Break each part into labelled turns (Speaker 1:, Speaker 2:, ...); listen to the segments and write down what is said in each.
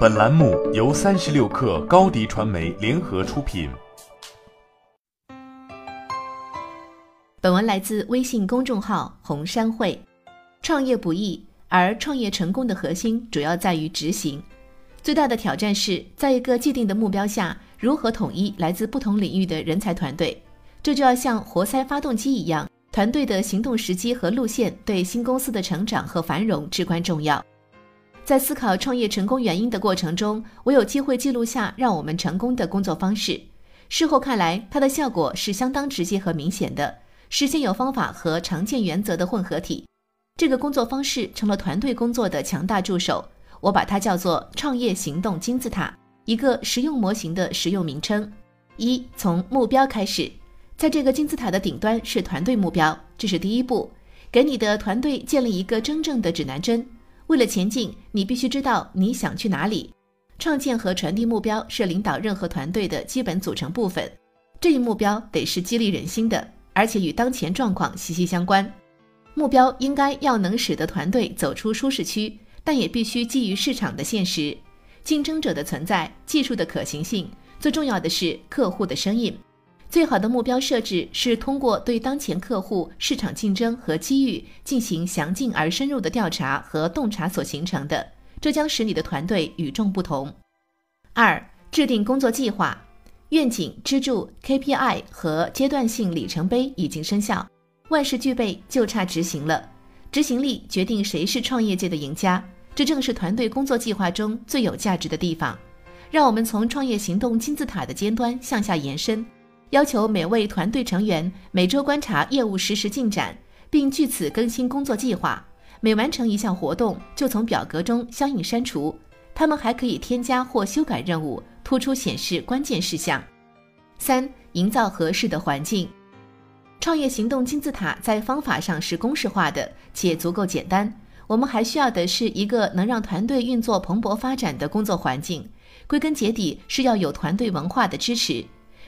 Speaker 1: 本栏目由三十六氪高低传媒联合出品。
Speaker 2: 本文来自微信公众号红山会。创业不易，而创业成功的核心主要在于执行。最大的挑战是在一个既定的目标下，如何统一来自不同领域的人才团队。这就要像活塞发动机一样，团队的行动时机和路线对新公司的成长和繁荣至关重要。在思考创业成功原因的过程中，我有机会记录下让我们成功的工作方式。事后看来，它的效果是相当直接和明显的，是现有方法和常见原则的混合体。这个工作方式成了团队工作的强大助手。我把它叫做“创业行动金字塔”，一个实用模型的实用名称。一，从目标开始，在这个金字塔的顶端是团队目标，这是第一步，给你的团队建立一个真正的指南针。为了前进，你必须知道你想去哪里。创建和传递目标是领导任何团队的基本组成部分。这一目标得是激励人心的，而且与当前状况息息相关。目标应该要能使得团队走出舒适区，但也必须基于市场的现实、竞争者的存在、技术的可行性，最重要的是客户的声音。最好的目标设置是通过对当前客户、市场竞争和机遇进行详尽而深入的调查和洞察所形成的，这将使你的团队与众不同。二、制定工作计划、愿景、支柱、KPI 和阶段性里程碑已经生效，万事俱备，就差执行了。执行力决定谁是创业界的赢家，这正是团队工作计划中最有价值的地方。让我们从创业行动金字塔的尖端向下延伸。要求每位团队成员每周观察业务实时进展，并据此更新工作计划。每完成一项活动，就从表格中相应删除。他们还可以添加或修改任务，突出显示关键事项。三、营造合适的环境。创业行动金字塔在方法上是公式化的，且足够简单。我们还需要的是一个能让团队运作蓬勃发展的工作环境。归根结底，是要有团队文化的支持。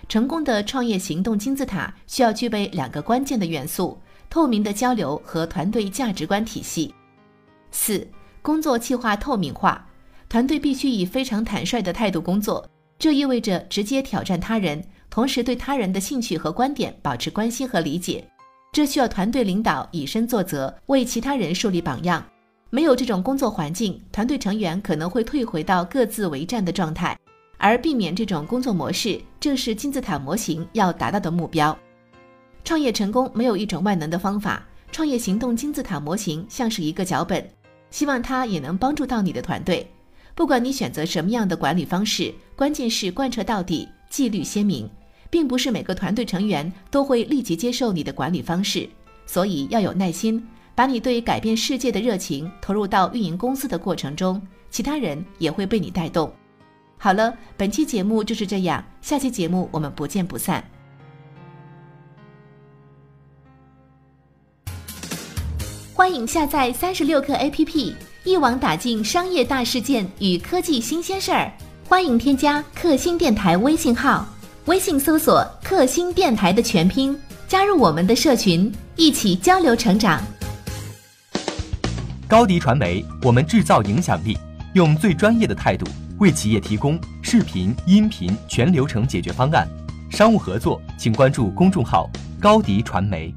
Speaker 2: 成功的创业行动金字塔需要具备两个关键的元素：透明的交流和团队价值观体系。四、工作计划透明化，团队必须以非常坦率的态度工作，这意味着直接挑战他人，同时对他人的兴趣和观点保持关心和理解。这需要团队领导以身作则，为其他人树立榜样。没有这种工作环境，团队成员可能会退回到各自为战的状态。而避免这种工作模式，正是金字塔模型要达到的目标。创业成功没有一种万能的方法，创业行动金字塔模型像是一个脚本，希望它也能帮助到你的团队。不管你选择什么样的管理方式，关键是贯彻到底，纪律鲜明。并不是每个团队成员都会立即接受你的管理方式，所以要有耐心，把你对改变世界的热情投入到运营公司的过程中，其他人也会被你带动。好了，本期节目就是这样，下期节目我们不见不散。欢迎下载三十六课 APP，一网打尽商业大事件与科技新鲜事儿。欢迎添加克星电台微信号，微信搜索“克星电台”的全拼，加入我们的社群，一起交流成长。
Speaker 3: 高迪传媒，我们制造影响力，用最专业的态度。为企业提供视频、音频全流程解决方案，商务合作请关注公众号高迪传媒。